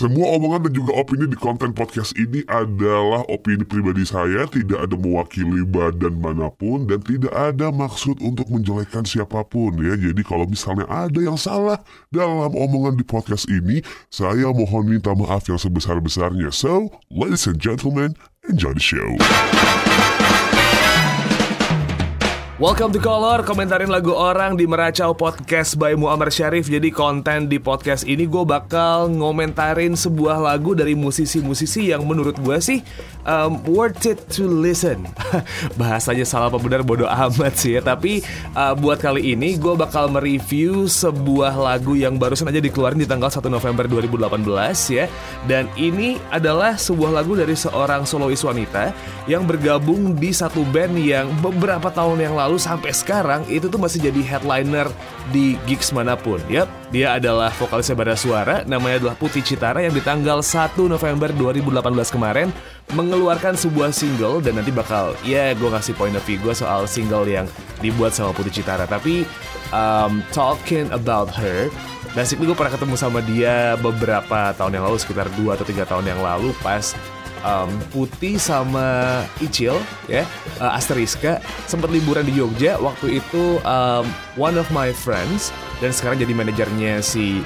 Semua omongan dan juga opini di konten podcast ini adalah opini pribadi saya, tidak ada mewakili badan mana pun dan tidak ada maksud untuk menjelekkan siapa pun ya. Jadi kalau misalnya ada yang salah dalam omongan di podcast ini, saya mohon minta maaf yang sebesar-besarnya. So, ladies and gentlemen, enjoy the show. Welcome to Color, komentarin lagu orang di Meracau Podcast by Muammar Syarif. Jadi konten di podcast ini gue bakal ngomentarin sebuah lagu dari musisi-musisi yang menurut gue sih um, worth it to listen. Bahasanya salah apa benar bodoh amat sih ya. Tapi uh, buat kali ini gue bakal mereview sebuah lagu yang barusan aja dikeluarin di tanggal 1 November 2018 ya. Dan ini adalah sebuah lagu dari seorang solois wanita Yang bergabung di satu band yang beberapa tahun yang lalu lalu sampai sekarang itu tuh masih jadi headliner di gigs mana pun. Yap, dia adalah vokalisnya Bara Suara, namanya adalah Putih Citara yang di tanggal 1 November 2018 kemarin mengeluarkan sebuah single dan nanti bakal ya gue kasih point of view gue soal single yang dibuat sama Putih Citara. Tapi um, talking about her, basically gue pernah ketemu sama dia beberapa tahun yang lalu sekitar 2 atau tiga tahun yang lalu pas um, Putih sama Icil ya. Uh, Asteriska. Sempat liburan di Jogja. Waktu itu um, one of my friends. Dan sekarang jadi manajernya si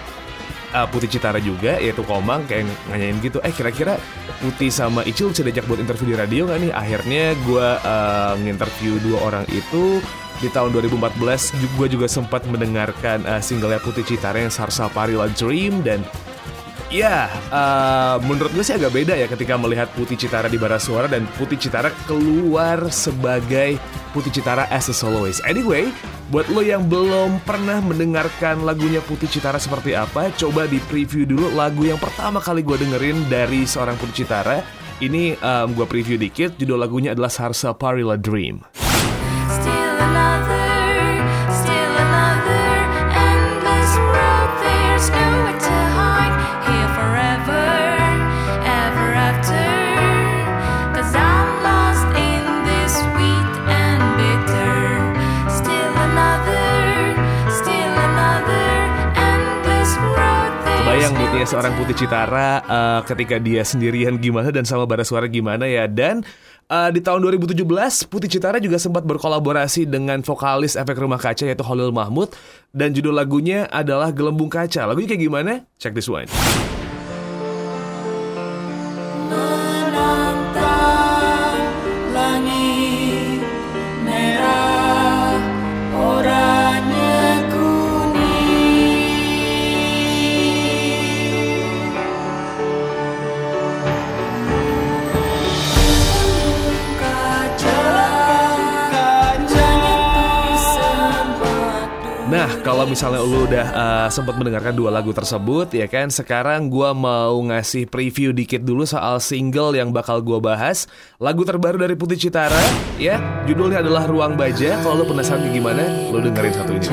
uh, Putih Citara juga yaitu Komang kayak nanyain gitu eh kira-kira Putih sama Icil bisa diajak buat interview di radio nggak nih? Akhirnya gue uh, nginterview dua orang itu di tahun 2014 gue juga sempat mendengarkan uh, singlenya Putih Citara yang Sarsa Parila Dream dan Ya, uh, menurut gue sih agak beda ya ketika melihat Putih Citara di Bara Suara dan Putih Citara keluar sebagai Putih Citara as a soloist. Anyway, buat lo yang belum pernah mendengarkan lagunya Putih Citara seperti apa, coba di preview dulu lagu yang pertama kali gue dengerin dari seorang Putih Citara. Ini um, gue preview dikit, judul lagunya adalah Sarsa Parila Dream. Still another moodnya seorang Putih Citara uh, ketika dia sendirian gimana dan sama Bara Suara gimana ya dan uh, di tahun 2017 Putih Citara juga sempat berkolaborasi dengan vokalis efek rumah kaca yaitu Holil Mahmud dan judul lagunya adalah Gelembung Kaca. Lagunya kayak gimana? Check this one. Nah, kalau misalnya lu udah uh, sempat mendengarkan dua lagu tersebut, ya kan, sekarang gue mau ngasih preview dikit dulu soal single yang bakal gue bahas. Lagu terbaru dari Putih Citara, ya, judulnya adalah Ruang Baja. Kalau lu penasaran gimana, lu dengerin satu ini.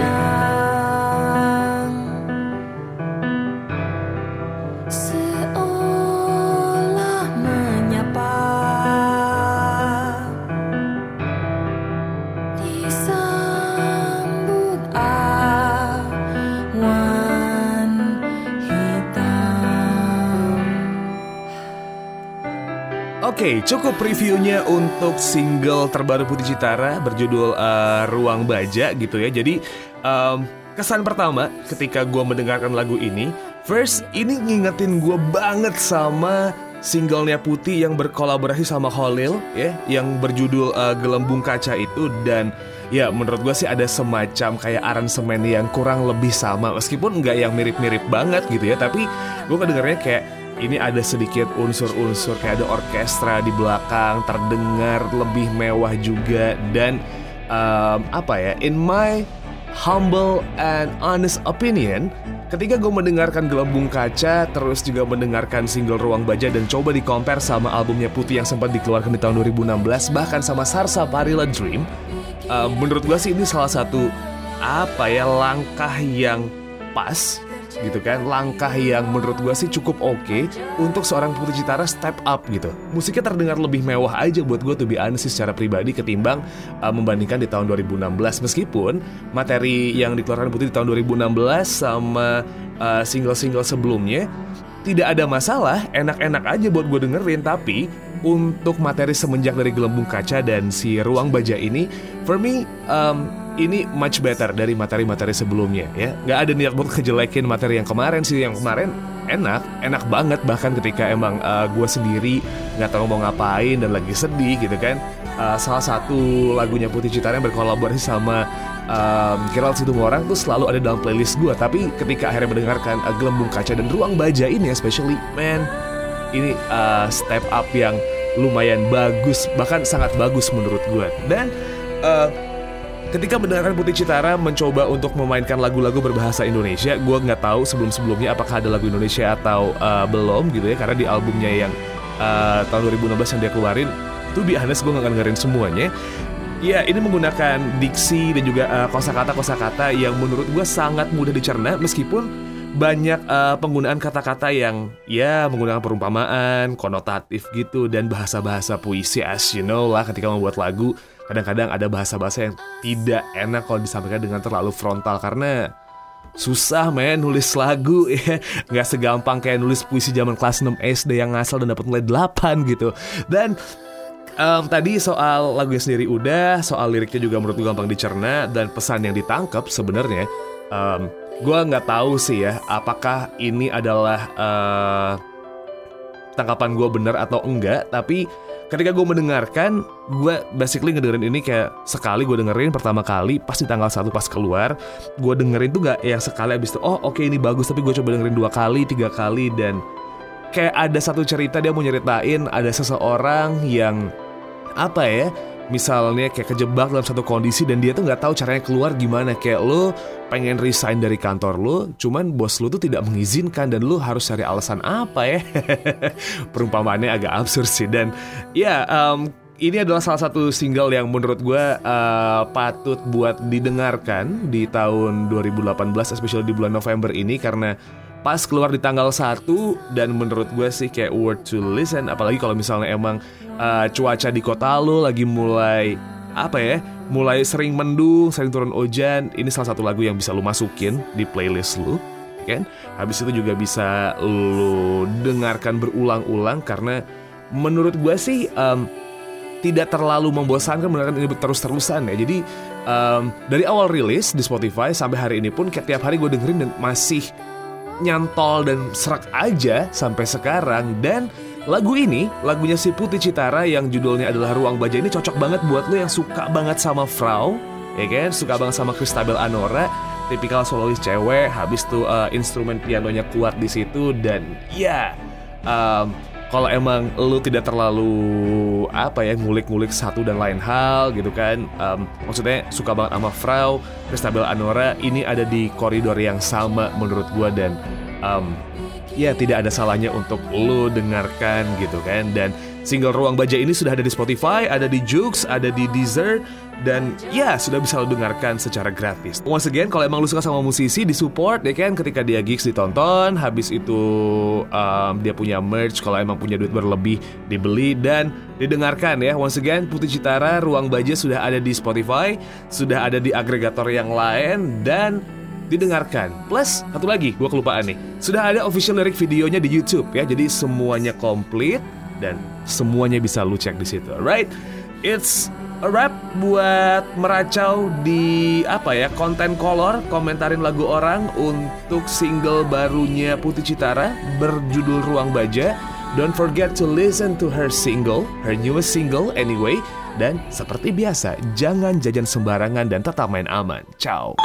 Oke, okay, cukup previewnya untuk single terbaru Putih Citara berjudul uh, Ruang Baja gitu ya. Jadi um, kesan pertama ketika gue mendengarkan lagu ini, first ini ngingetin gue banget sama singlenya Putih yang berkolaborasi sama Holil ya, yang berjudul uh, Gelembung Kaca itu dan ya menurut gue sih ada semacam kayak aransemen yang kurang lebih sama meskipun nggak yang mirip-mirip banget gitu ya, tapi gue kedengarnya kayak ini ada sedikit unsur-unsur kayak ada orkestra di belakang terdengar lebih mewah juga. Dan um, apa ya in my humble and honest opinion ketika gue mendengarkan gelembung kaca terus juga mendengarkan single ruang baja dan coba di compare sama albumnya putih yang sempat dikeluarkan di tahun 2016 bahkan sama Sarsa Parila Dream uh, menurut gue sih ini salah satu apa ya langkah yang pas gitu kan? Langkah yang menurut gue sih cukup oke okay untuk seorang Putri Citara step up gitu. Musiknya terdengar lebih mewah aja buat gue tuh be honest secara pribadi ketimbang uh, membandingkan di tahun 2016 meskipun materi yang dikeluarkan Putri di tahun 2016 sama uh, single-single sebelumnya tidak ada masalah, enak-enak aja buat gue dengerin. Tapi untuk materi semenjak dari gelembung kaca dan si ruang baja ini, for me um, ini much better dari materi-materi sebelumnya ya. Gak ada niat buat kejelekin materi yang kemarin sih. Yang kemarin enak, enak banget bahkan ketika emang uh, gue sendiri nggak tahu mau ngapain dan lagi sedih gitu kan. Uh, salah satu lagunya Putih Citara yang berkolaborasi sama um, Gerald orang tuh selalu ada dalam playlist gue tapi ketika akhirnya mendengarkan uh, Gelembung Kaca dan Ruang Baja ini especially man ini uh, step up yang lumayan bagus bahkan sangat bagus menurut gue dan uh, Ketika mendengarkan Putih Citara mencoba untuk memainkan lagu-lagu berbahasa Indonesia, gue nggak tahu sebelum-sebelumnya apakah ada lagu Indonesia atau uh, belum gitu ya, karena di albumnya yang uh, tahun 2016 yang dia keluarin, tuh di honest gue nggak dengerin semuanya. Ya, ini menggunakan diksi dan juga uh, kosakata-kosakata yang menurut gue sangat mudah dicerna meskipun banyak uh, penggunaan kata-kata yang ya menggunakan perumpamaan, konotatif gitu dan bahasa-bahasa puisi as you know lah ketika membuat lagu kadang-kadang ada bahasa-bahasa yang tidak enak kalau disampaikan dengan terlalu frontal karena susah men nulis lagu ya. Nggak segampang kayak nulis puisi zaman kelas 6 SD yang ngasal dan dapat nilai 8 gitu. Dan um, tadi soal lagunya sendiri udah, soal liriknya juga menurut gue gampang dicerna dan pesan yang ditangkap sebenarnya um, gue nggak tahu sih ya apakah ini adalah uh, tangkapan gue benar atau enggak, tapi ketika gue mendengarkan, gue basically ngedengerin ini kayak sekali gue dengerin pertama kali pas di tanggal satu pas keluar, gue dengerin tuh gak yang sekali abis itu oh oke okay, ini bagus tapi gue coba dengerin dua kali tiga kali dan kayak ada satu cerita dia mau nyeritain ada seseorang yang apa ya misalnya kayak kejebak dalam satu kondisi dan dia tuh nggak tahu caranya keluar gimana. Kayak lo pengen resign dari kantor lo cuman bos lo tuh tidak mengizinkan dan lo harus cari alasan apa ya. Perumpamaannya agak absurd sih. Dan ya um, ini adalah salah satu single yang menurut gue uh, patut buat didengarkan di tahun 2018 especially di bulan November ini karena pas keluar di tanggal 1 dan menurut gue sih kayak worth to listen. Apalagi kalau misalnya emang uh, cuaca di kota lo lagi mulai apa ya mulai sering mendung sering turun hujan ini salah satu lagu yang bisa lo masukin di playlist lo kan? Habis itu juga bisa lo dengarkan berulang-ulang karena menurut gue sih um, tidak terlalu membosankan mendengarkan ini terus-terusan ya. Jadi um, dari awal rilis di Spotify sampai hari ini pun tiap hari gue dengerin dan masih nyantol dan serak aja sampai sekarang dan lagu ini, lagunya si Putih Citara yang judulnya adalah Ruang Baja ini cocok banget buat lo yang suka banget sama Frau, ya kan? Suka banget sama Kristabel Anora, tipikal solois cewek, habis tuh uh, instrumen pianonya kuat di situ dan ya um, kalau emang lu tidak terlalu apa ya ngulik-ngulik satu dan lain hal gitu kan um, maksudnya suka banget sama Frau Kristabel Anora ini ada di koridor yang sama menurut gua dan um, ya tidak ada salahnya untuk lu dengarkan gitu kan dan Single Ruang Baja ini sudah ada di Spotify, ada di Joox, ada di Deezer, dan ya sudah bisa lo dengarkan secara gratis. Once again, kalau emang lu suka sama musisi, di support ya kan ketika dia gigs ditonton, habis itu um, dia punya merch, kalau emang punya duit berlebih dibeli dan didengarkan ya. Once again, Putih Citara Ruang Baja sudah ada di Spotify, sudah ada di agregator yang lain dan didengarkan. Plus satu lagi, gue kelupaan nih. Sudah ada official lyric videonya di YouTube ya. Jadi semuanya komplit dan semuanya bisa lu cek di situ. Right? It's a wrap buat meracau di apa ya konten kolor komentarin lagu orang untuk single barunya Putih Citara berjudul Ruang Baja. Don't forget to listen to her single, her newest single anyway. Dan seperti biasa, jangan jajan sembarangan dan tetap main aman. Ciao.